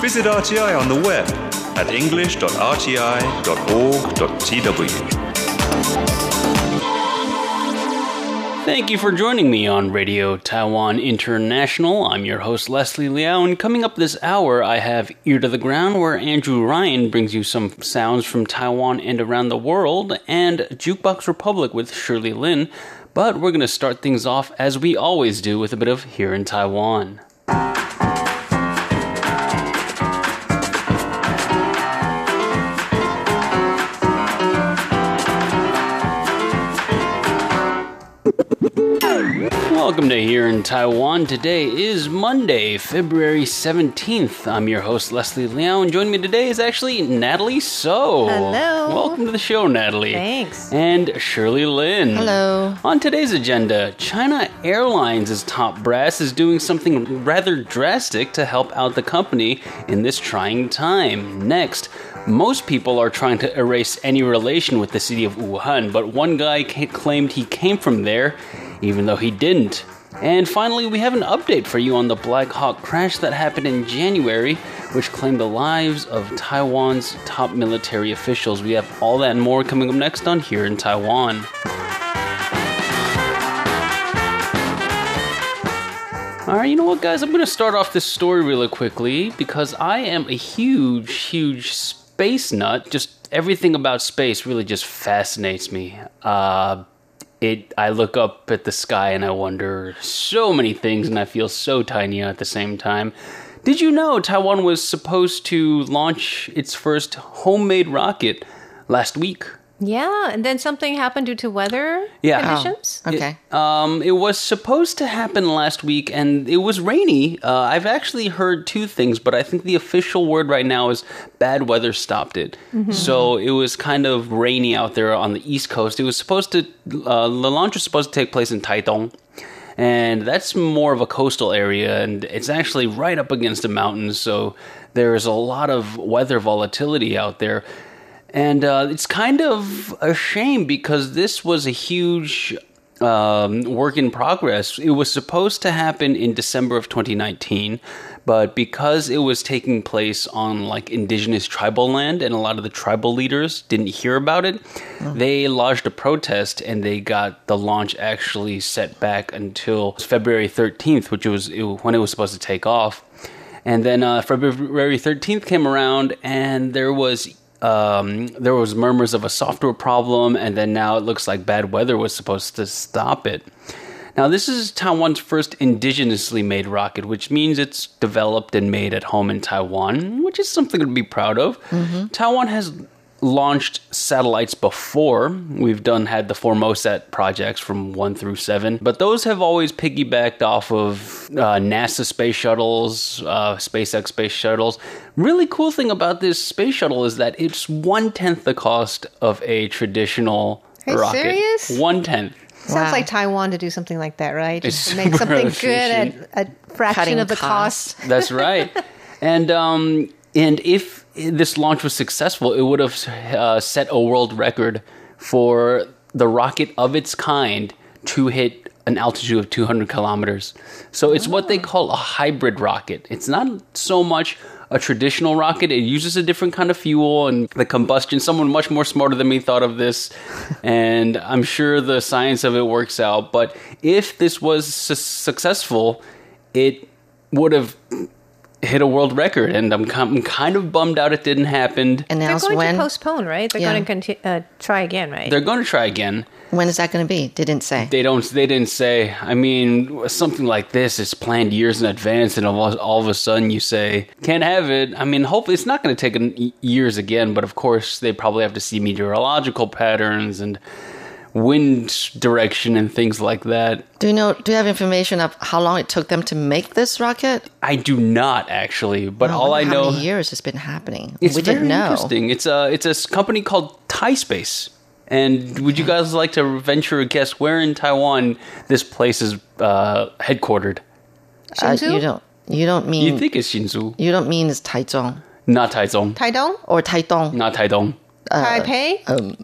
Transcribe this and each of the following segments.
Visit RTI on the web at english.rti.org.tw. Thank you for joining me on Radio Taiwan International. I'm your host, Leslie Liao, and coming up this hour, I have Ear to the Ground, where Andrew Ryan brings you some sounds from Taiwan and around the world, and Jukebox Republic with Shirley Lin. But we're going to start things off as we always do with a bit of Here in Taiwan. Welcome to Here in Taiwan. Today is Monday, February 17th. I'm your host, Leslie Liao, and joining me today is actually Natalie So. Hello. Welcome to the show, Natalie. Thanks. And Shirley Lin. Hello. On today's agenda, China Airlines' top brass is doing something rather drastic to help out the company in this trying time. Next, most people are trying to erase any relation with the city of Wuhan, but one guy claimed he came from there, even though he didn't. And finally, we have an update for you on the Black Hawk crash that happened in January, which claimed the lives of Taiwan's top military officials. We have all that and more coming up next on Here in Taiwan. All right, you know what, guys? I'm going to start off this story really quickly because I am a huge, huge space nut. Just everything about space really just fascinates me. Uh, it. I look up at the sky and I wonder so many things, and I feel so tiny at the same time. Did you know Taiwan was supposed to launch its first homemade rocket last week? Yeah, and then something happened due to weather Yeah. conditions. Okay. Um, it was supposed to happen last week, and it was rainy. Uh, I've actually heard two things, but I think the official word right now is bad weather stopped it. So it was kind of rainy out there on the east coast. It was supposed to, uh, the launch was supposed to take place in Taitung, and that's more of a coastal area, and it's actually right up against the mountains. So there's a lot of weather volatility out there. And uh, it's kind of a shame because this was a huge um, work in progress. It was supposed to happen in December of 2019, but because it was taking place on like indigenous tribal land and a lot of the tribal leaders didn't hear about it, they lodged a protest and they got the launch actually set back until February 13th, which was when it was supposed to take off. And then uh, February 13th came around, and there was um, there was murmurs of a software problem, and then now it looks like bad weather was supposed to stop it. Now, this is Taiwan's first indigenously made rocket, which means it's developed and made at home in Taiwan, which is something to be proud of. Taiwan has launched satellites before. We've done had the Formosat projects from 1 through 7, but those have always piggybacked off of uh, NASA space shuttles, uh, SpaceX space shuttles. Really cool thing about this space shuttle is that it's one tenth the cost of a traditional Are you rocket. serious? One tenth. Sounds Wow. like Taiwan to do something like that, right? It's Just make something efficient. good at a fraction Cutting of the costs. cost. That's right. and um, and if this launch was successful, it would have uh, set a world record for the rocket of its kind to hit an altitude of 200 kilometers. So it's what they call a hybrid rocket. It's not so much a traditional rocket. It uses a different kind of fuel and the combustion. Someone much more smarter than me thought of this, and I'm sure the science of it works out. But if this was su- successful, it would have hit a world record, and I'm, I'm kind of bummed out it didn't happen. And they're Announce going when? to postpone, right? They're Yeah. going to conti- uh, try again, right? They're going to try again. when is that going to be? They didn't say. They don't. They didn't say. I mean, something like this is planned years in advance, and all, all of a sudden you say can't have it. I mean, hopefully it's not going to take years again, but of course they probably have to see meteorological patterns and wind direction and things like that. do you know? Do you have information of how long it took them to make this rocket? I do not actually, but all I wonder know how many years it's been happening. It's we very didn't know. interesting. It's a it's a s- company called TiSpace. And would you guys like to venture a guess where in Taiwan this place is uh, headquartered? Uh, you don't. You don't mean. You think it's Hsinchu, you don't mean it's Taichung not Taichung, Taidong? or Taitung. not Taidong. Taipei? um,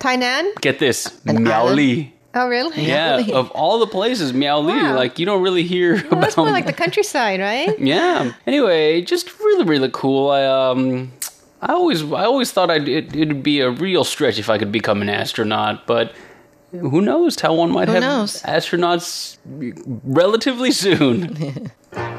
Tainan? Get this, An Miaoli. Oh, really? Yeah, Really? of all the places, Miaoli, Wow. like you don't really hear Well, about that's more like the countryside, right? Yeah. Anyway, just really, really cool. I um, I always, I always thought I'd, it, it'd be a real stretch if I could become an astronaut, but who knows? Taiwan might Who have knows? astronauts relatively soon.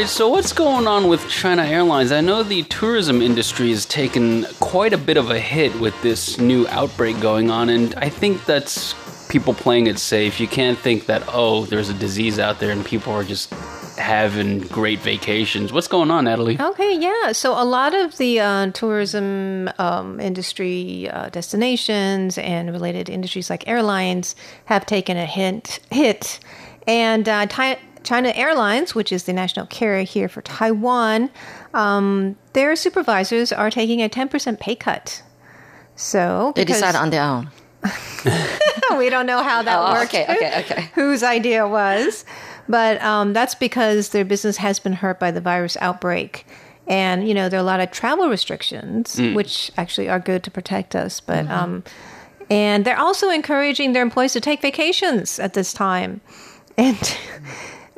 right, so what's going on with China Airlines? I know the tourism industry has taken quite a bit of a hit with this new outbreak going on, and I think that's people playing it safe. You can't think that, oh, there's a disease out there and people are just having great vacations. What's going on, Natalie? Okay, yeah. So a lot of the uh, tourism um, industry uh, destinations and related industries like airlines have taken a hint hit, and uh, China Airlines, which is the national carrier here for Taiwan, um, their supervisors are taking a ten percent pay cut. So They because- decide on their own. we don't know how that Oh, worked. okay, okay, okay. Whose idea was, but um, that's because their business has been hurt by the virus outbreak, and you know there are a lot of travel restrictions, which actually are good to protect us. But um, and they're also encouraging their employees to take vacations at this time, and.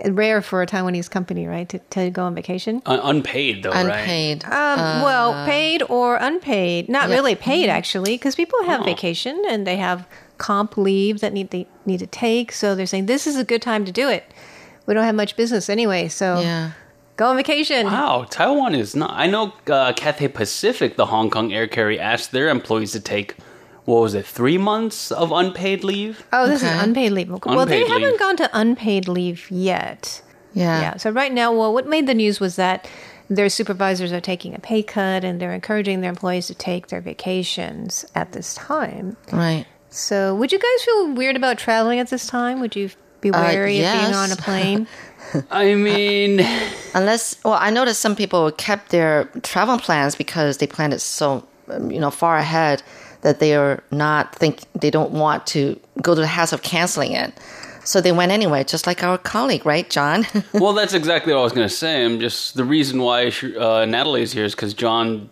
Rare for a Taiwanese company, right, to, to go on vacation. Un- unpaid, though, right? Unpaid. Um, well, paid or unpaid. Not yeah. really paid, actually, because people have vacation and they have comp leave that need they need to take. So they're saying this is a good time to do it. We don't have much business anyway, so yeah. go on vacation. Wow, Taiwan is not. I know uh, Cathay Pacific, the Hong Kong air carrier, asked their employees to take, what was it, three months of unpaid leave? Oh, this is Okay. unpaid leave. well, they Unpaid haven't gone to unpaid leave yet. Yeah. Yeah. So right now, well, what made the news was that their supervisors are taking a pay cut and they're encouraging their employees to take their vacations at this time. Right. So, would you guys feel weird about traveling at this time? Would you be Uh, wary of being yes. on a plane? I mean, Unless, well, I noticed some people kept their travel plans because they planned it so, um, you know, far ahead that they are not think they don't want to go to the hassle of canceling it. So they went anyway, just like our colleague, right, John? well, that's exactly what I was going to say. I'm just the reason why uh, Natalie's here is because John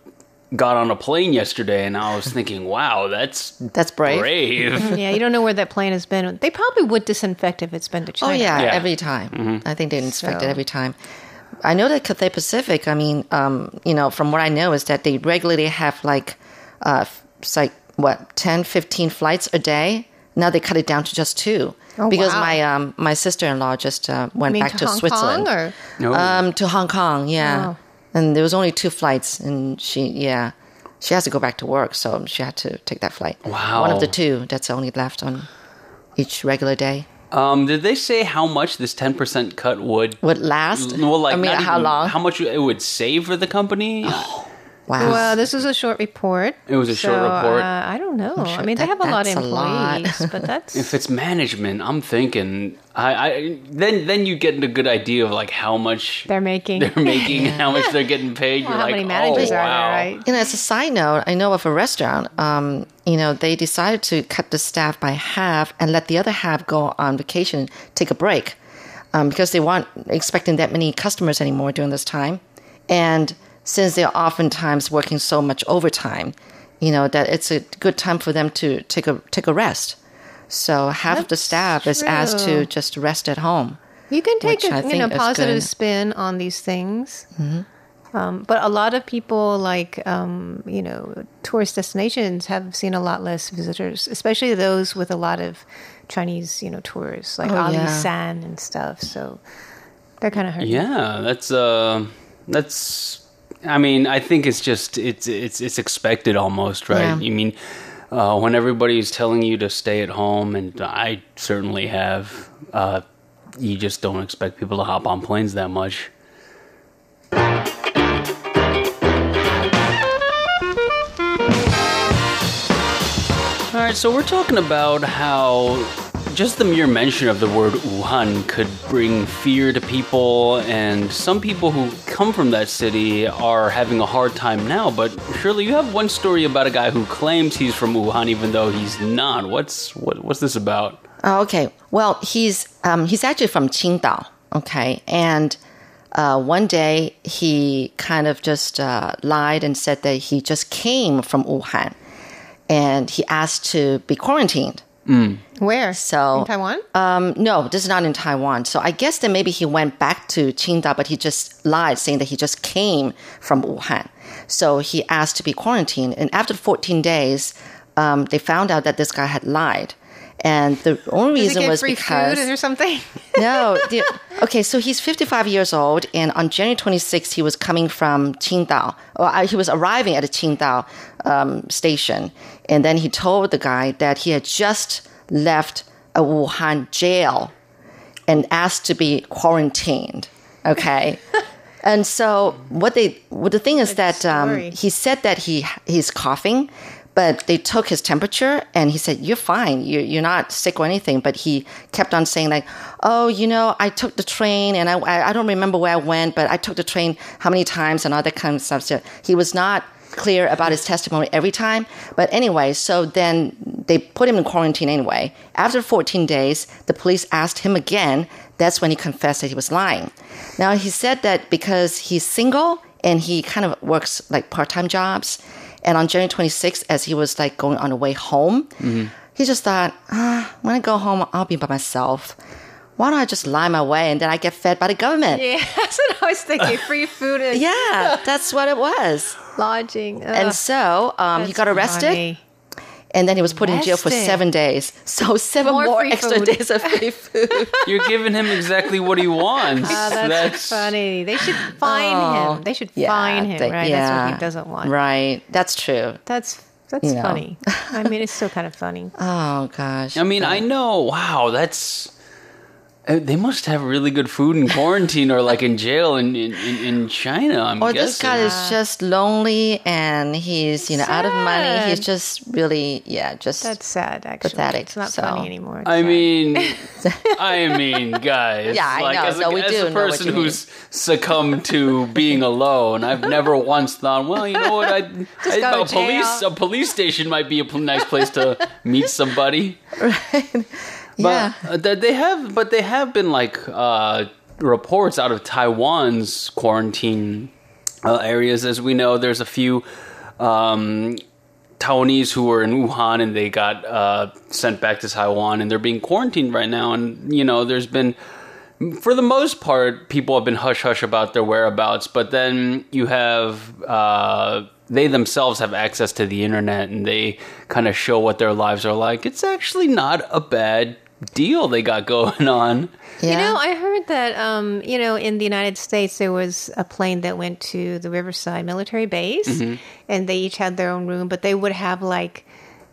got on a plane yesterday, and I was thinking, wow, that's That's brave. brave. yeah, you don't know where that plane has been. They probably would disinfect if it's been to Oh yeah, Yeah. every time. I think they inspect it every time. I know that Cathay Pacific. I mean, um, you know, from what I know is that they regularly have like, uh, f- it's like what 10, 15 flights a day. Now they cut it down to just two Oh, because wow. my um, my sister in law just uh, went back to, to, Hong Switzerland. Kong or No. Um, to Hong Kong, yeah. Wow. And there was only two flights, and she, yeah, she has to go back to work, so she had to take that flight. Wow. One of the two that's only left on each regular day. Um, did they say how much this 10% cut would? Would last? Well, like I mean, how even- long? How much it would save for the company? Wow. well, this was a short report. It was a short report. Uh, I don't know. I sure mean, they that- have a lot of that's a lot. employees, but that's if it's management, I'm thinking, I, I then then you get a good idea of like how much they're making. they're making, how much they're getting paid. You're Well, how like, many managers oh, are wow. there, right? You know, as a side note, I know of a restaurant. Um, you know, they decided to cut the staff by half and let the other half go on vacation, take a break, um, because they weren't expecting that many customers anymore during this time. And since they're oftentimes working so much overtime, you know that it's a good time for them to take a take a rest. So half of the That's staff is asked to just rest at home. You can take a you know positive good. spin on these things. Mm-hmm. Um, but a lot of people, like um, you know, tourist destinations have seen a lot less visitors, especially those with a lot of Chinese, you know, tourists like Oh, Ali yeah. San and stuff. So they're kind of hurt. Yeah, that's uh, that's. I mean, I think it's just it's it's it's expected almost, right? Yeah. You mean uh, when everybody's telling you to stay at home, and I certainly have. Uh, you just don't expect people to hop on planes that much. All right, so we're talking about how just the mere mention of the word Wuhan could bring fear to people, and some people who come from that city are having a hard time now. But surely you have one story about a guy who claims he's from Wuhan, even though he's not. What's what, what's this about? Oh, okay. Well, he's um, he's actually from Qingdao. Okay, and uh, one day he kind of just uh, lied and said that he just came from Wuhan, and he asked to be quarantined. Where? So- in Taiwan. Um, no, this is not in Taiwan. So I guess that maybe he went back to Qingdao, but he just lied, saying that he just came from Wuhan. So he asked to be quarantined. And after 14 days, um, they found out that this guy had lied. And the only Does reason was because food or something? no. The, okay, so he's 55 years old, and on January 26th, he was coming from Qingdao. Or uh, he was arriving at a Qingdao um, station, and then he told the guy that he had just left a Wuhan jail and asked to be quarantined. Okay. And so what they what the thing is that um, he said that he he's coughing, but they took his temperature and he said you're fine, you're you're not sick or anything. But he kept on saying like, oh, you know, I took the train and I I don't remember where I went, but I took the train how many times and all that kind of stuff. So he was not clear about his testimony every time. But anyway, so then they put him in quarantine anyway. After 14 days, the police asked him again. That's when he confessed that he was lying. Now, he said that because he's single and he kind of works like part time jobs. And on January 26th, as he was like going on the way home, he just thought, ah, when I go home, I'll be by myself. Why don't I just lie my way and then I get fed by the government? yeah, that's what I was thinking. Free food and Yeah, that's what it was. lodging. And so um, he got arrested. funny. And then he was put in jail for seven days. So seven More more, extra food. days of free food. You're giving him exactly what he wants. Ah, that's, funny. They should fine Oh, him. They should yeah, fine him, they- right? That's what he doesn't want. Right, that's true. That's that's You funny. I mean, it's still kind of funny. Oh gosh. I mean, I know. Wow, that's. Uh, They must have really good food in quarantine or like in jail in in, in, in China. I'm Or guessing. this guy is just lonely and he's you know out of money. He's just really yeah just That's sad. Actually, Pathetic, It's not so. funny anymore. It's I sad. mean, I mean, guys. Yeah, I like, know. As a, No, we as do a know what person you mean. who's succumbed to being alone, I've never once thought, well, you know what? I, I go a to police jail. a police station might be a pl- nice place to meet somebody. yeah. But th- they have, but they have been like uh, reports out of Taiwan's quarantine uh, areas. As we know, there's a few um, Taiwanese who were in Wuhan and they got uh, sent back to Taiwan, and they're being quarantined right now. And you know, there's been. For the most part, people have been hush hush about their whereabouts, but then you have uh, they themselves have access to the internet and they kind of show what their lives are like. It's actually not a bad deal they got going on. You know, I heard that um, you know in the United States there was a plane that went to the Riverside military base, Mm-hmm. and they each had their own room, but they would have like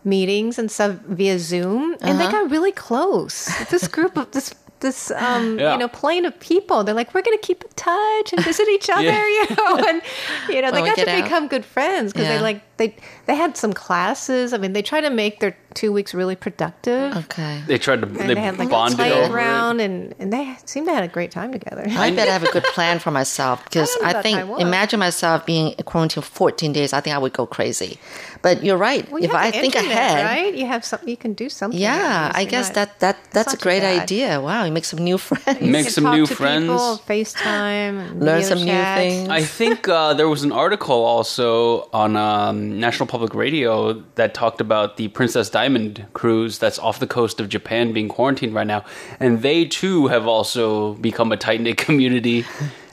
meetings and stuff via Zoom, and Uh-huh. they got really close. This group of this. This um, Yeah. you know plane of people. They're like, we're going to keep in touch and visit each other, Yeah. you know, and you know they got to out. become good friends because Yeah. they like they they had some classes. I mean, they try to make their two weeks really productive. Okay. They tried to And they, they, had like a bonded over it. playground, and, and they seemed to have a great time together. I bet I have a good plan for myself because I I, think Taiwan. imagine myself being quarantined 14 days. I think I would go crazy. But you're right. Well, you if have I the think internet, ahead, right? You have something. You can do something. yeah. I guess not- that that that's a great idea. Wow, you make some new friends. you Make can some talk new to friends. People, FaceTime, Learn video some new things. I think uh, there was an article also on um, National Public Radio that talked about the Princess Diamond cruise that's off the coast of Japan being quarantined right now, and they too have also become a tight knit community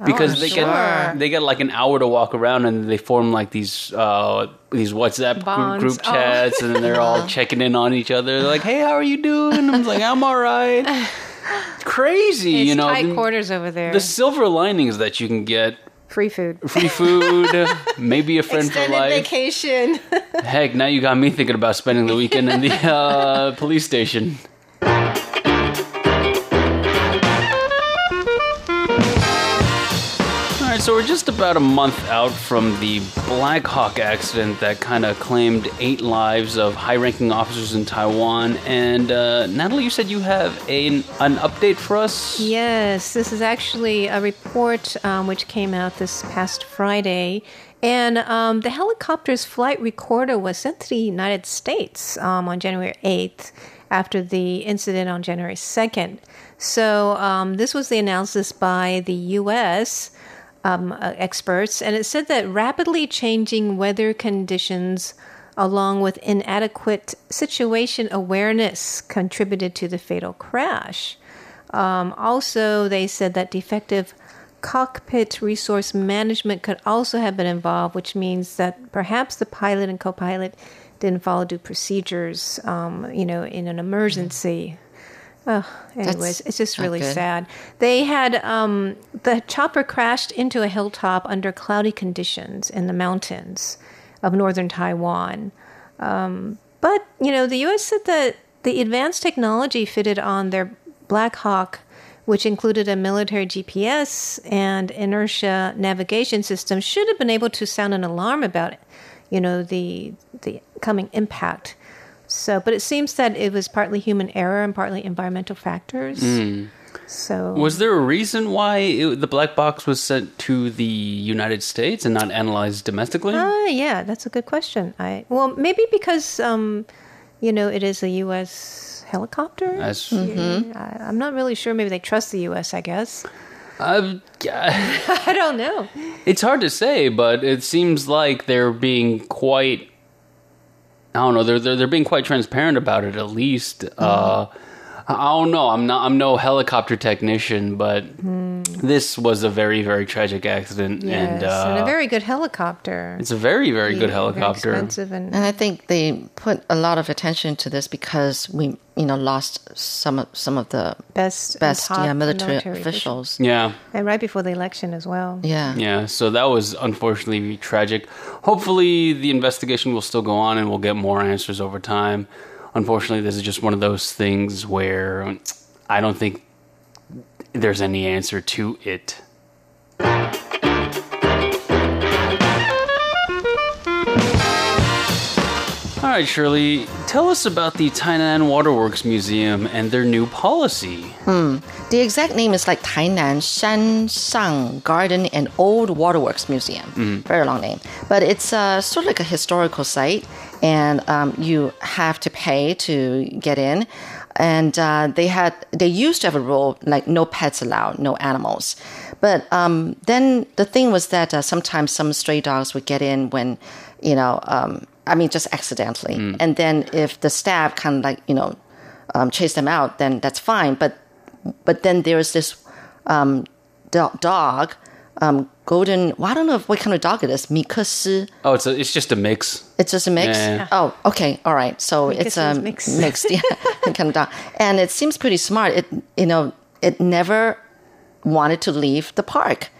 because I'm they sure. get they get like an hour to walk around and they form like these uh, these WhatsApp group, group Oh. chats and then they're all checking in on each other. They're like, "Hey, how are you doing?" I'm like, "I'm all right." Crazy, It's you know. tight the- quarters over there. the silver linings that you can get Free food. free food, maybe a friend for life. vacation. Heck, now you got me thinking about spending the weekend in the uh, police station. So we're just about a month out from the Black Hawk accident that kind of claimed eight lives of high-ranking officers in Taiwan. And uh, Natalie, you said you have a, an update for us. Yes, this is actually a report um, which came out this past Friday, And um, the helicopter's flight recorder was sent to the United States um, on January 8th after the incident on January 2nd. So um, this was the analysis by the U.S. Um, uh, experts, and it said that rapidly changing weather conditions along with inadequate situation awareness contributed to the fatal crash. Um, also, they said that defective cockpit resource management could also have been involved, which means that perhaps the pilot and co pilot didn't follow due procedures, um, you know, in an emergency. Oh, anyways, That's it's just really good. sad. They had um, the chopper crashed into a hilltop under cloudy conditions in the mountains of northern Taiwan. Um, but you know, the U.S. said that the advanced technology fitted on their Black Hawk, which included a military GPS and inertia navigation system, should have been able to sound an alarm about, you know, the the coming impact. So, but it seems that it was partly human error and partly environmental factors. So, Was there a reason why it, the black box was sent to the United States and not analyzed domestically? Ah, yeah, that's a good question. I well, maybe because um, you know, it is a U.S. helicopter. As- I, I'm not really sure. Maybe they trust the U.S. I guess. Uh, I don't know. it's hard to say, but it seems like they're being quite. I don't know. They're they're, they're being quite transparent about it. At least, uh, I I don't know. I'm not. I'm no helicopter technician, but this was a very very tragic accident, Yes, and, uh, a very good helicopter. it's a very very good helicopter. Very expensive and And I think they put a lot of attention to this because we, you know, lost some of some of the best, best yeah, military, officials. officials. yeah. and right before the election as well. Yeah. Yeah, so that was unfortunately tragic. Hopefully, the investigation will still go on and we'll get more answers over time. Unfortunately, this is just one of those things where I don't think there's any answer to it. All right, Shirley, tell us about the Tainan Waterworks Museum and their new policy. Hmm. The exact name is like Tainan Shanshang Garden and Old Waterworks Museum. Very long name. But it's uh, sort of like a historical site, and um, you have to pay to get in. And uh, they had they used to have a rule like no pets allowed, no animals. But um, then the thing was that uh, sometimes some stray dogs would get in when, you know, um, I mean, just accidentally. And then if the staff kind of like, you know, um, chase them out, then that's fine. But but then there's this um, do- dog, um, golden. Well, I don't know what kind of dog it is. Mikasi. Oh, it's a, it's just a mix. It's just a mix. Yeah. Oh, okay, all right. So it's a mixed. mixed, yeah, kind of dog, and it seems pretty smart. It you know it never wanted to leave the park,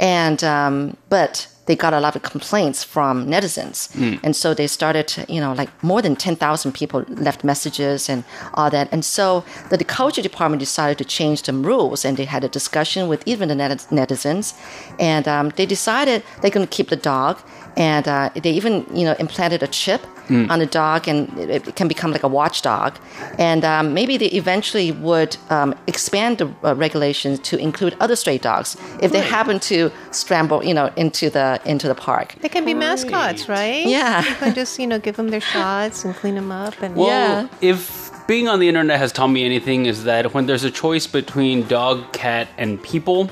and um, but they got a lot of complaints from netizens, and so they started. to, You know, like more than ten thousand people left messages and all that, and so the, the culture department decided to change the rules, and they had a discussion with even the net- netizens, and um, they decided they're going to keep the dog, and uh, they even you know implanted a chip on the dog, and it, it can become like a watchdog. And um, maybe they eventually would um, expand the uh, regulations to include other stray dogs if they happen to scramble, you know, into the into the park. They can be mascots, right? Yeah. You can just, you know, give them their shots and clean them up. And Well, Yeah. if being on the internet has taught me anything, is that when there's a choice between dog, cat, and people,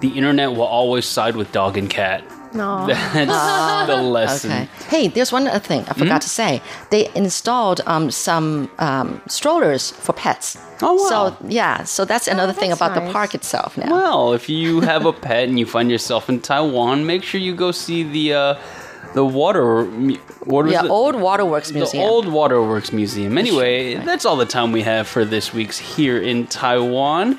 the internet will always side with dog and cat. No. That's the lesson. Okay. Hey, there's one other thing I forgot to say. They installed um, some um, strollers for pets. Oh, wow. So yeah, so that's another thing that's about the park itself now. Well, if you have a pet and you find yourself in Taiwan, make sure you go see the uh, the water. mu- What was yeah, it? old Waterworks museum. the Museum. old Waterworks Museum. Anyway, that's all the time we have for this week's Here in Taiwan.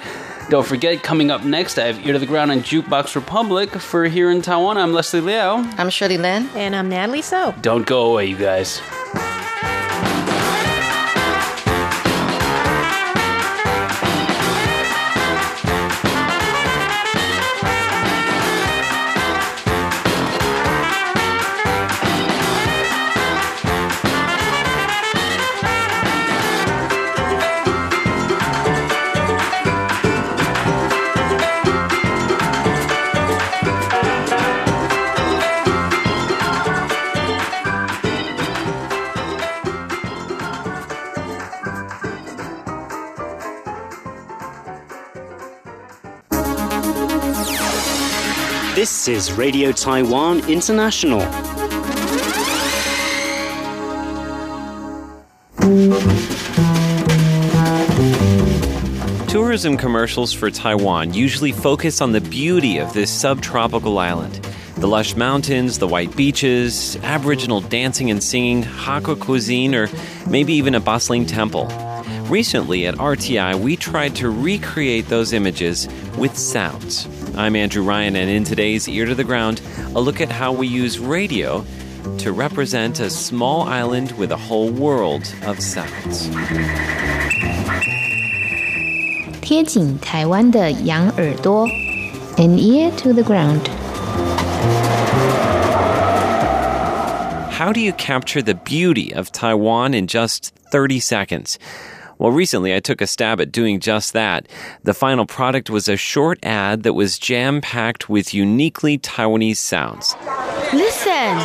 Don't forget, coming up next, I have Ear to the Ground on Jukebox Republic. For Here in Taiwan, I'm Leslie Liao. I'm Shirley Lin. And I'm Natalie So. Don't go away, you guys. This is Radio Taiwan International. Tourism commercials for Taiwan usually focus on the beauty of this subtropical island. The lush mountains, the white beaches, Aboriginal dancing and singing, Hakka cuisine, or maybe even a bustling temple. Recently at RTI, we tried to recreate those images with sounds. I'm Andrew Ryan, and in today's Ear to the Ground, a look at how we use radio to represent a small island with a whole world of sounds. 贴紧台湾的羊耳朵，an ear to the ground。 How do you capture the beauty of Taiwan in just 30 seconds? Well, recently I took a stab at doing just that. The final product was a short ad that was jam packed with uniquely Taiwanese sounds. Listen!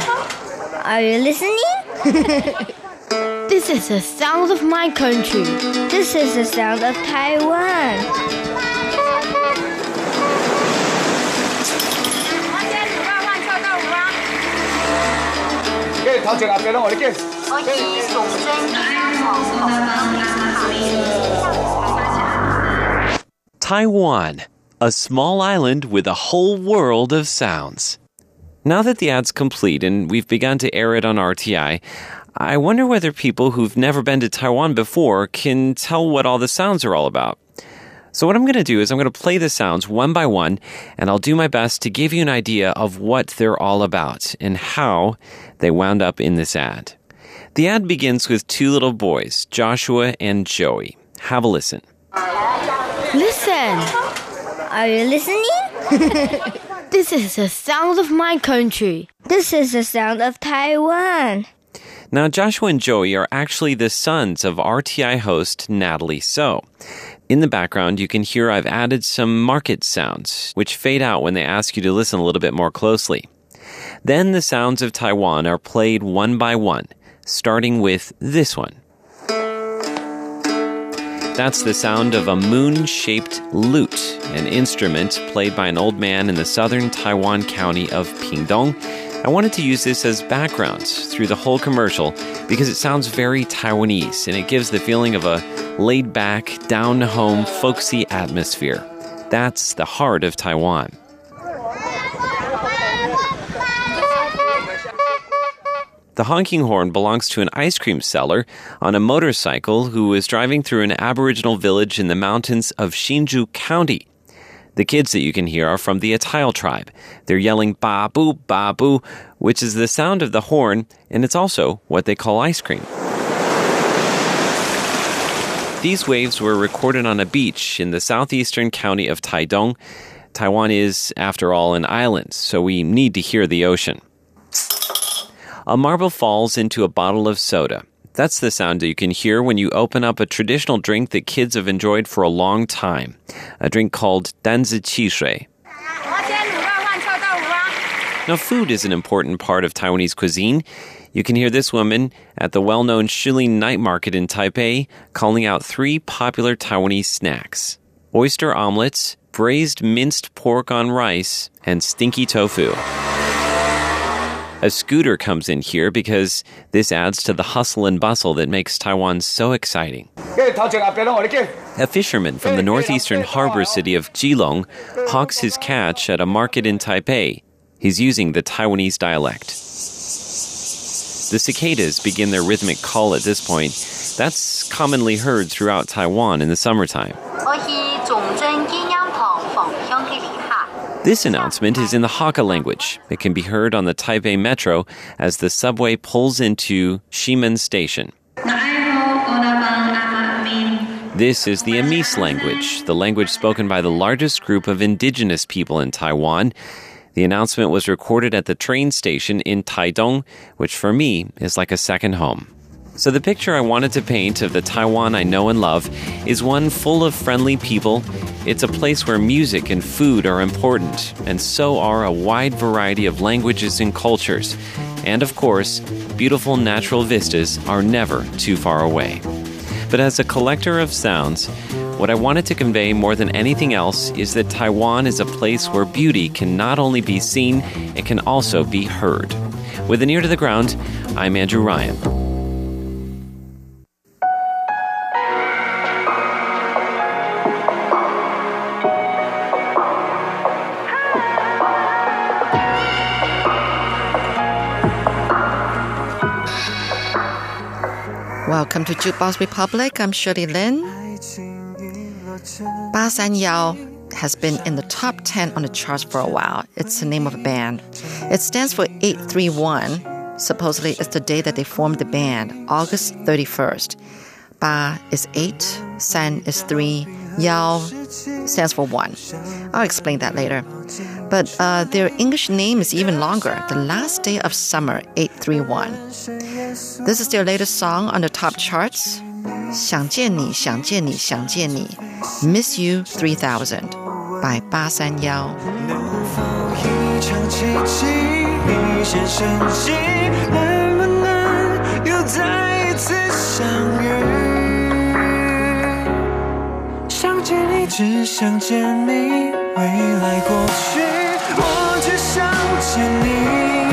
Are you listening? this is the sound of my country. This is the sound of Taiwan. Taiwan, a small island with a whole world of sounds. Now that the ad's complete and we've begun to air it on RTI, I wonder whether people who've never been to Taiwan before can tell what all the sounds are all about. So, what I'm going to do is I'm going to play the sounds one by one, and I'll do my best to give you an idea of what they're all about and how they wound up in this ad. The ad begins with two little boys, Joshua and Joey. Have a listen. Listen! Are you listening? this is the sound of my country. This is the sound of Taiwan. Now, Joshua and Joey are actually the sons of RTI host Natalie So. In the background, you can hear I've added some market sounds, which fade out when they ask you to listen a little bit more closely. Then the sounds of Taiwan are played one by one, starting with this one. That's the sound of a moon shaped lute, an instrument played by an old man in the southern Taiwan county of Pingdong. I wanted to use this as background through the whole commercial because it sounds very Taiwanese and it gives the feeling of a laid back, down home, folksy atmosphere. That's the heart of Taiwan. The honking horn belongs to an ice cream seller on a motorcycle who is driving through an Aboriginal village in the mountains of Hsinchu County. The kids that you can hear are from the Atayal tribe. They're yelling babu, babu, which is the sound of the horn, and it's also what they call ice cream. These waves were recorded on a beach in the southeastern county of Taidong. Taiwan is, after all, an island, so we need to hear the ocean. A marble falls into a bottle of soda. That's the sound you can hear when you open up a traditional drink that kids have enjoyed for a long time. A drink called danzi qi shui. Now, food is an important part of Taiwanese cuisine. You can hear this woman at the well known Shilin Night Market in Taipei calling out three popular Taiwanese snacks oyster omelets, braised minced pork on rice, and stinky tofu. A scooter comes in here because this adds to the hustle and bustle that makes Taiwan so exciting. A fisherman from the northeastern harbor city of Keelung hawks his catch at a market in Taipei. He's using the Taiwanese dialect. The cicadas begin their rhythmic call at this point. That's commonly heard throughout Taiwan in the summertime. This announcement is in the Hakka language. It can be heard on the Taipei Metro as the subway pulls into Ximen Station. This is the Amis language, the language spoken by the largest group of indigenous people in Taiwan. The announcement was recorded at the train station in Taidong, which for me is like a second home. So, the picture I wanted to paint of the Taiwan I know and love is one full of friendly people. It's a place where music and food are important, and so are a wide variety of languages and cultures. And of course, beautiful natural vistas are never too far away. But as a collector of sounds, What I wanted to convey more than anything else is that Taiwan is a place where beauty can not only be seen, it can also be heard. With an ear to the ground, I'm Andrew Ryan. Welcome to Jukebox Republic. I'm Shirley Lin. Ba San Yao has been in the top 10 on the charts for a while. It's the name of a band. It stands for 831. Supposedly, it's the day that they formed the band, August 31st. Ba is 8, San is 3, Yao stands for 1. I'll explain that later But uh, their English name is even longer, The Last Day of Summer, 831. This is their latest song on the top charts. 想见你，想见你，想见你，Miss You 3000 by 八三幺。能否一场奇迹，一线生机，能不能又再一次相 只想见你，未来过去，我只想见你。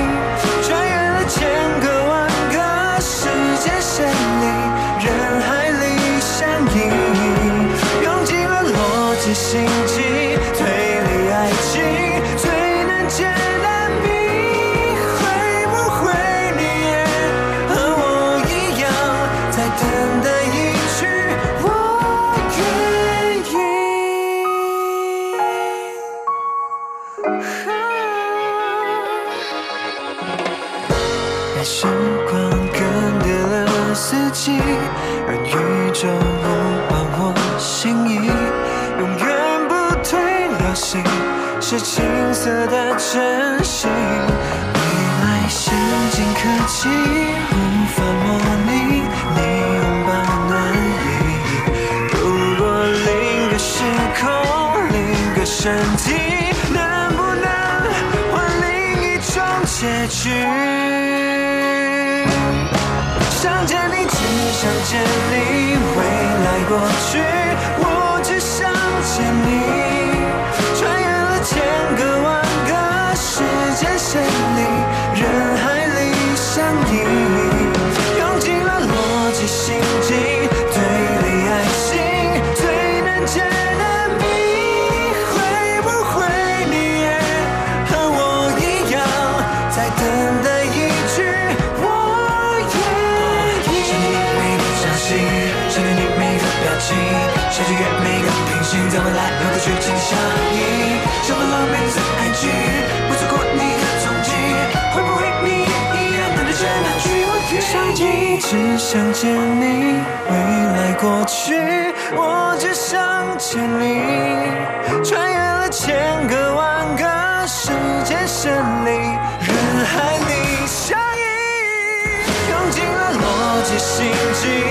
千个万个时间线里，人海里相依，用尽了逻辑心机，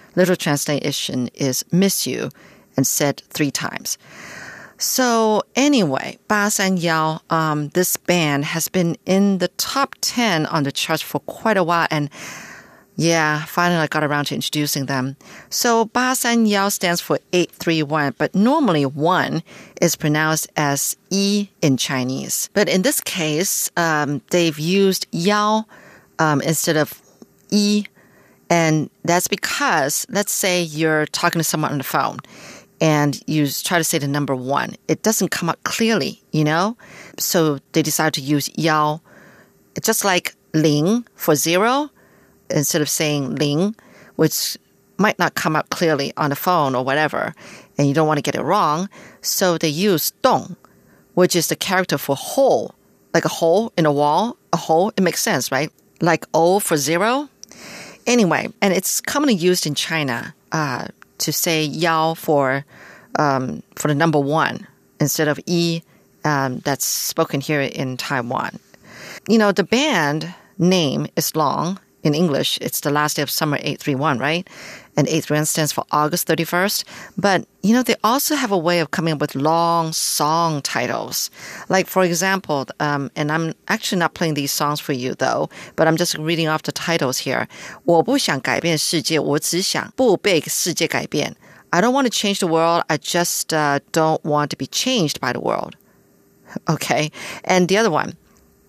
Literal translation is miss you and said three times. So anyway, Ba San Yao, um, this band has been in the top 10 on the charts for quite a while and yeah, finally I got around to introducing them. So Ba San Yao stands for 831, but normally 1 is pronounced as E in Chinese. But in this case, um, they've used yao um, instead of yi. And that's because, let's say you're talking to someone on the phone and you try to say the number one, it doesn't come out clearly, you know? So they decide to use yao. Just like ling for zero, instead of saying ling, which might not come out clearly on the phone or whatever, and you don't want to get it wrong. So they use dong, which is the character for hole, like a hole in a wall, a hole. It makes sense, right? Like O for zero. Anyway, and it's commonly used in China uh, to say yao for um, for the number one instead of e um, that's spoken here in Taiwan. You know, the band name is long in English. It's the last day of summer 831, right? And 831 stands for August 31st. But, you know, they also have a way of coming up with long song titles. Like, for example, um, and I'm actually not playing these songs for you, though, but I'm just reading off the titles here. 我不想改变世界，我只想不被世界改变. I don't want to change the world. I just uh, don't want to be changed by the world. Okay. And the other one.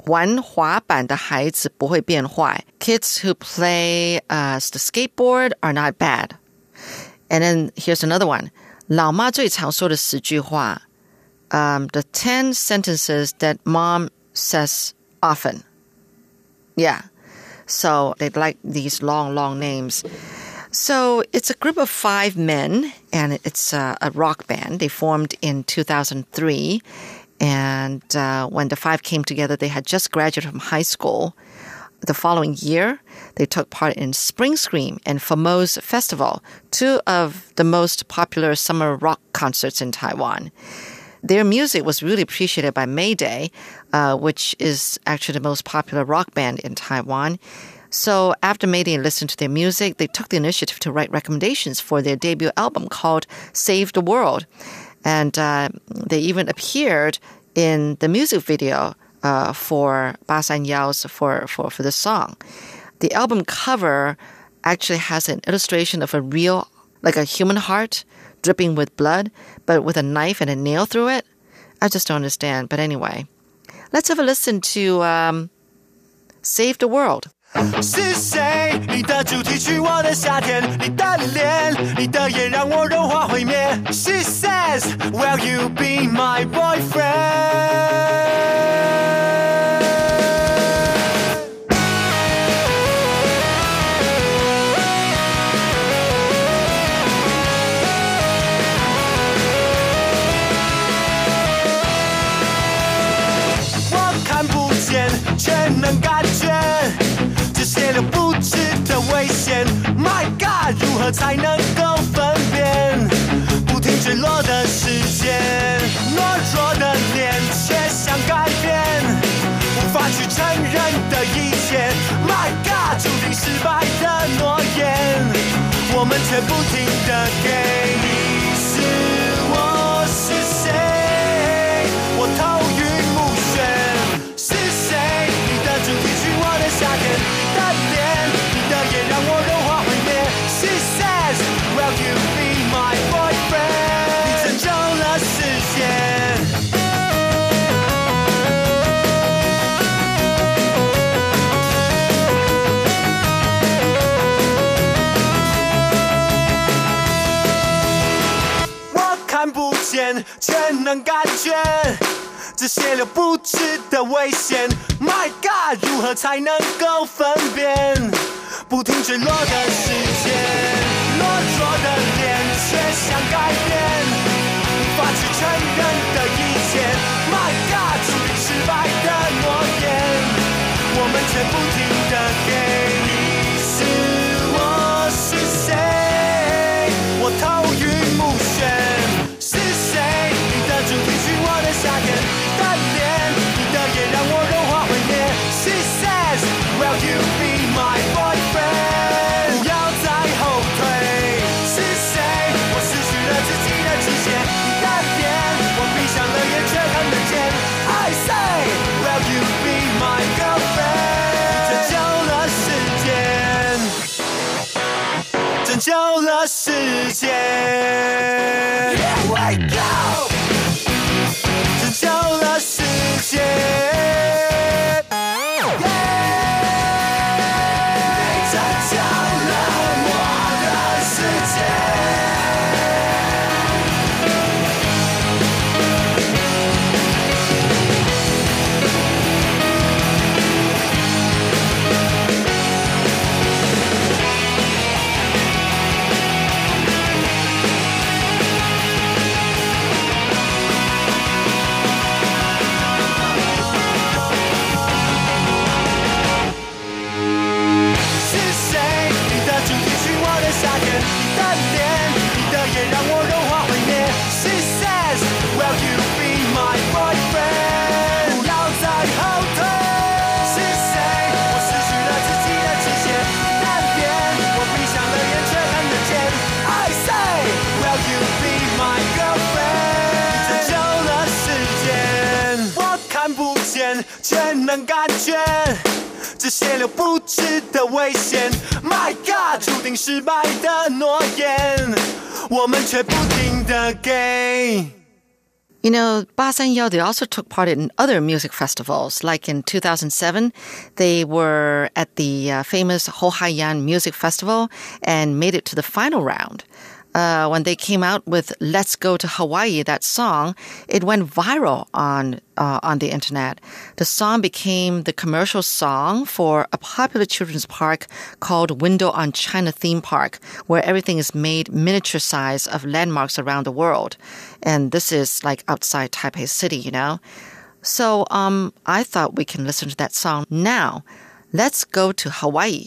玩滑板的孩子不会变坏. Kids who play uh, the skateboard are not bad. And then here's another one. 老妈最常说的十句话. Um, the 10 sentences that mom says often. Yeah. So they like these long, long names. So it's a group of five men, and it's a, a rock band. They formed in 2003. and uh, when the five came together, they had just graduated from high school. The following year, they took part in Spring Scream and Formoz Festival, two of the most popular summer rock concerts in Taiwan. Their music was really appreciated by Mayday, uh, which is actually the most popular rock band in Taiwan. So after Mayday listened to their music, they took the initiative to write recommendations for their debut album called Save the World. And uh, they even appeared in the music video uh, for Ba San Yao's for, for, for the song. The album cover actually has an illustration of a real, like a human heart dripping with blood, but with a knife and a nail through it. I just don't understand. But anyway, let's have a listen to um, Save the World. 是谁？你的主题曲，我的夏天，你的脸，你的眼让我融化毁灭。She says, Will you be my boyfriend? 何才能够分辨不停坠落的时间？懦弱的脸却想改变，无法去承认的一切。My God，注定失败的诺言，我们却不停的给。全，能感觉这些流不止的危险。My God，如何才能够分辨不停坠落的时间？懦弱的脸却想改变，无法去承认的一切。My God，注定失败的诺言，我们却不停的界。拯救了世界。Here we go，拯救了世界。能感觉，这些留不值得危险。My God，注定失败的诺言，我们却不停的给。 You know, Ba San Yao, they also took part in other music festivals. Like in 2007, they were at the uh, famous Ho Hai Yan Music Festival and made it to the final round. Uh, when they came out with "Let's Go to Hawaii," that song, it went viral on uh, on the internet. The song became the commercial song for a popular children's park called Window on China Theme Park, where everything is made miniature size of landmarks around the world. And this is like outside Taipei City, you know. So um, I thought we can listen to that song now. Let's go to Hawaii.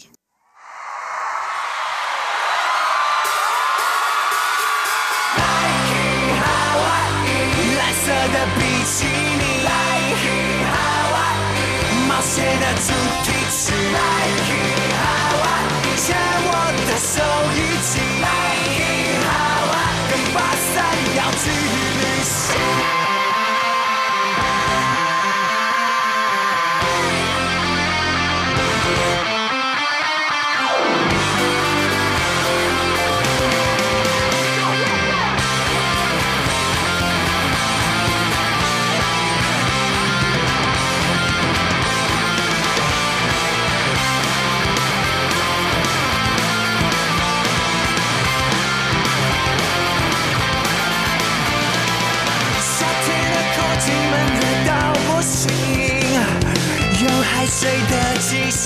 水的气息。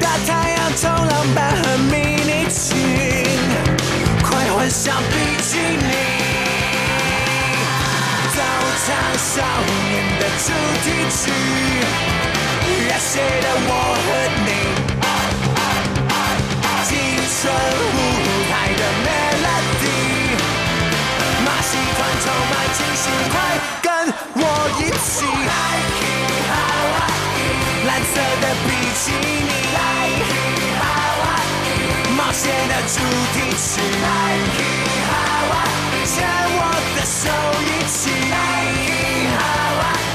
大太阳、冲浪板和迷你裙，快换上比基尼。早场少年的主题曲，热血的我和你。青春无冒险的主题曲，牵我的手一起，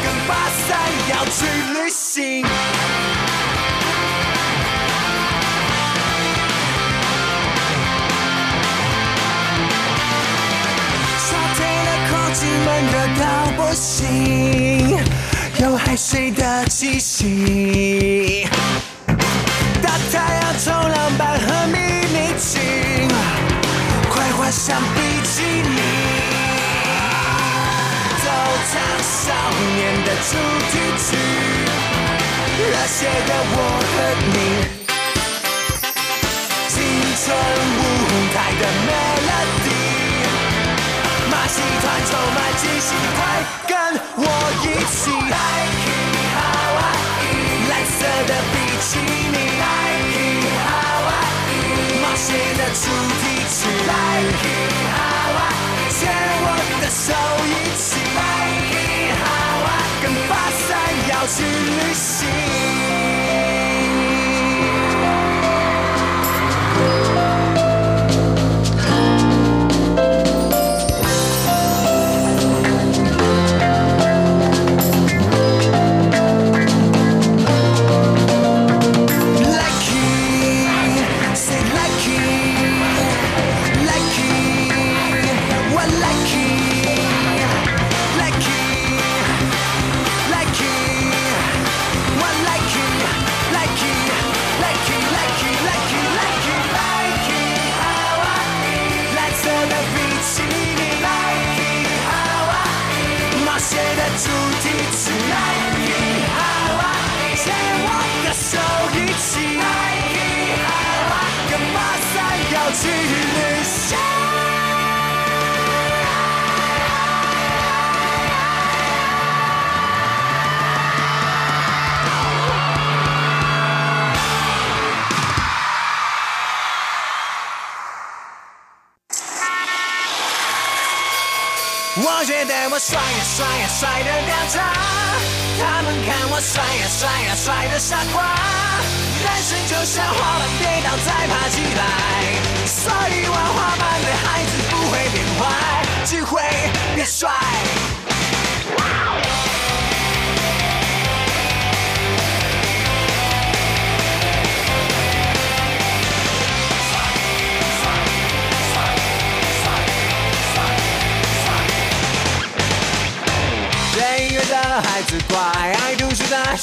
跟巴塞要去旅行。夏天的空气闷热到不行，有海水的气息。像比基尼，走唱少年的主题曲，热血的我和你，青春舞台的 melody，马戏团充满惊喜，快跟我一起，Hiking Hawaii，蓝色的比基尼，Hiking Hawaii，冒险的主题。Like you.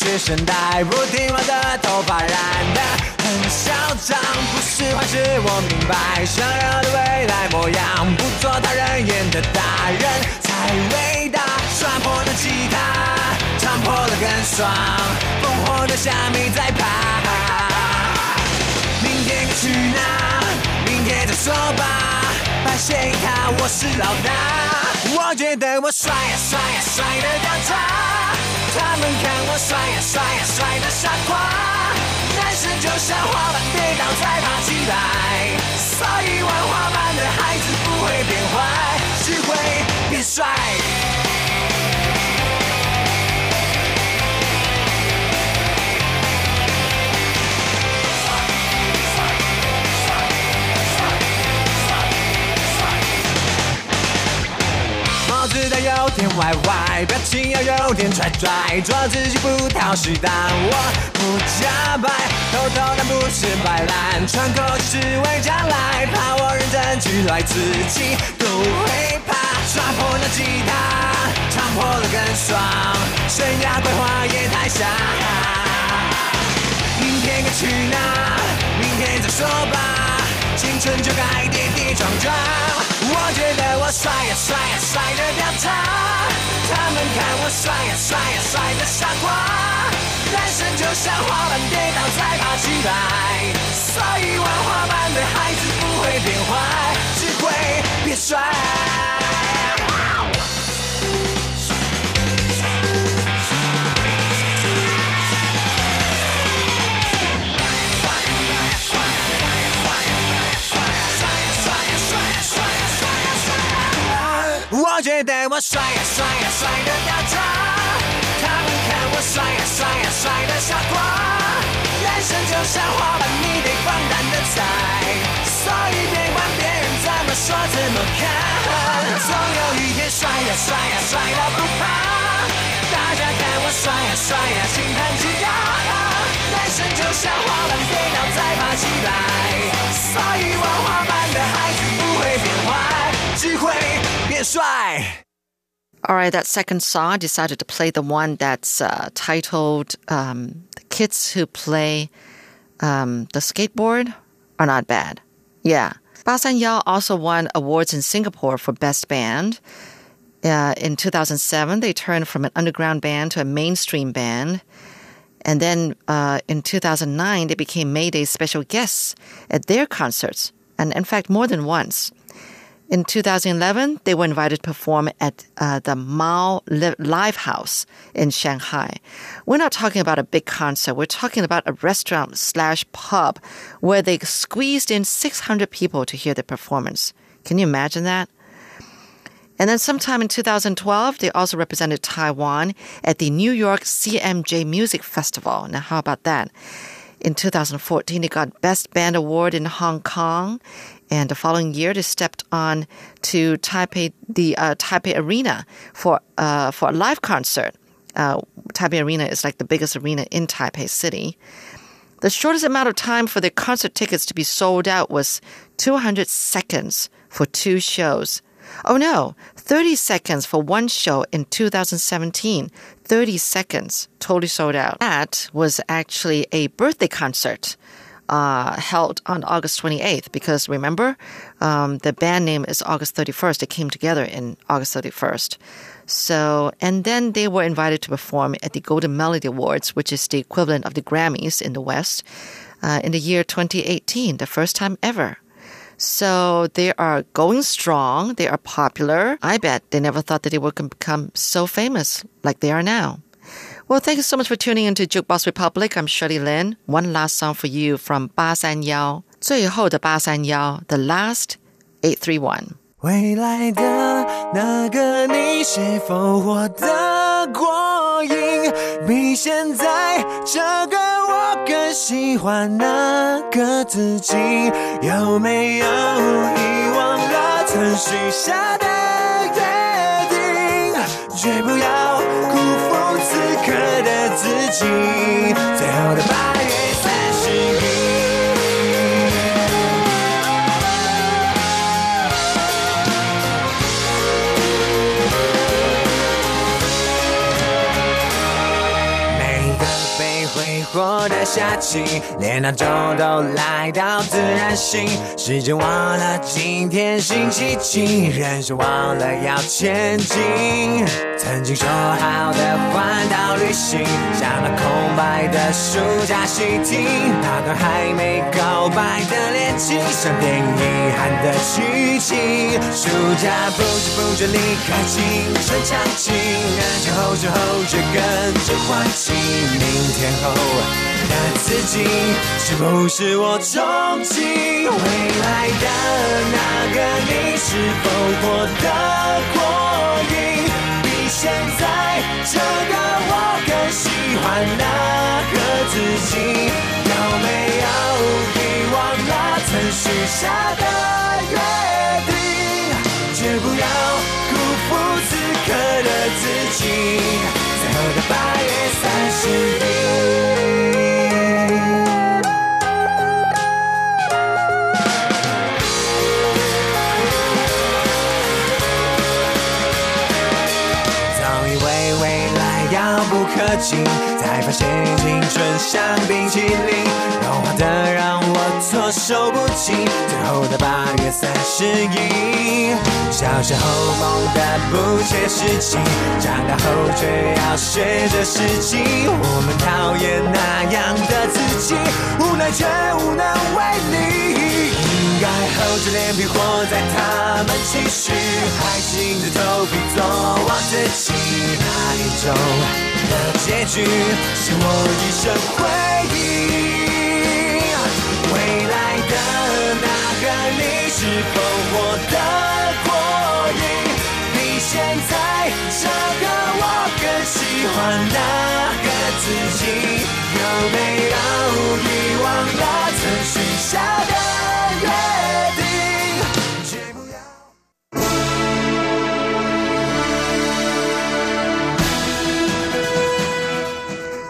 学生呆，不听话的头发染得很嚣张，不是坏事，我明白，想要的未来模样，不做他人眼的大人才伟大。刷破的吉他，唱破了更爽，烽火的虾米在爬。明天去哪？明天再说吧。白线一卡，我是老大。我觉得我帅呀帅呀帅的掉渣，他们看我帅呀帅呀帅的傻瓜。男生就像滑板跌倒再爬起来，所以玩滑板的孩子不会变坏，只会变帅。帽子戴有点歪歪，表情要有点拽拽，做自己不讨喜，但我不假白，偷偷但不是摆烂，喘口气是为将来，怕我认真起来，自己都会怕，抓破那吉他，唱破了更爽，生涯规划也太傻。明天该去哪？明天再说吧。青春就该跌撞撞。我觉得我帅呀帅呀帅得掉渣，他们看我帅呀帅呀帅得傻瓜。人生就像滑板跌倒再爬起来，所以玩滑板的孩子不会变坏，只会变帅。觉得我帅呀帅呀帅的掉渣，他们看我帅呀帅呀帅的傻瓜。人生就像滑板，你得放胆的踩，所以别管别人怎么说怎么看，总有一天帅呀帅呀帅到不怕。大家看我帅呀帅呀，心弹起高。人生就像滑板，跌倒再爬起来，所以玩滑板的孩子不会变坏，只会。All right, that second song, I decided to play the one that's uh, titled um, The Kids Who Play um, the Skateboard Are Not Bad. Yeah. Ba San Yao also won awards in Singapore for Best Band. Uh, in 2007, they turned from an underground band to a mainstream band. And then uh, in 2009, they became Mayday's special guests at their concerts, and in fact, more than once. In 2011, they were invited to perform at uh, the Mao Li- Live House in Shanghai. We're not talking about a big concert. We're talking about a restaurant slash pub where they squeezed in 600 people to hear the performance. Can you imagine that? And then sometime in 2012, they also represented Taiwan at the New York CMJ Music Festival. Now, how about that? In 2014, they got Best Band Award in Hong Kong. And the following year, they stepped on to Taipei, the uh, Taipei Arena for, uh, for a live concert. Uh, Taipei Arena is like the biggest arena in Taipei City. The shortest amount of time for the concert tickets to be sold out was 200 seconds for two shows. Oh no, 30 seconds for one show in 2017. 30 seconds, totally sold out. That was actually a birthday concert uh, held on August 28th because remember, um, the band name is August 31st. They came together in August 31st. So, and then they were invited to perform at the Golden Melody Awards, which is the equivalent of the Grammys in the West, uh, in the year 2018, the first time ever. So they are going strong. They are popular. I bet they never thought that they would become so famous like they are now. Well, thank you so much for tuning into Jukebox Republic. I'm Shirley Lin. One last song for you from 八三幺，最后的八三幺，The Last Eight Three One。未来的那个你，是否活得过瘾？比现在这个我更喜欢那个自己？有没有遗忘了曾许下的约定？绝不要辜负此刻的 自己最后的八月三十一每当被挥霍的夏季连闹钟都来到自然醒？时间忘了今天星期几人生忘了要前进。曾经说好的环岛旅行，像那空白的暑假习题，那段还没告白的恋情，像电影遗憾的剧情。暑假不知不觉离开青春场景，人生后知后觉跟着唤醒，明天后的自己，是不是我憧憬未来的那个你，是否活得过？现在这个我更喜欢那个自己，有没有遗忘那曾许下的约定？绝不要辜负此刻的自己，最后的不可及，才发现青春像冰淇淋，融化的让我措手不及。最后的八月三十一，小时候梦的不切实际，长大后却要学着实际。我们讨厌那样的自己，无奈却无能为力。应该厚着脸皮活在他们期许，还是硬着头皮做我自己？哪一种的结局是我一生回忆？未来的那个你，是否活得过瘾？比现在这个我更喜欢那个自己？有没有遗忘了曾许下的愿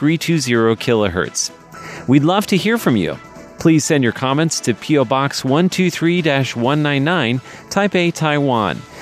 kHz. We'd love to hear from you. Please send your comments to PO Box 123 199, Taipei, Taiwan.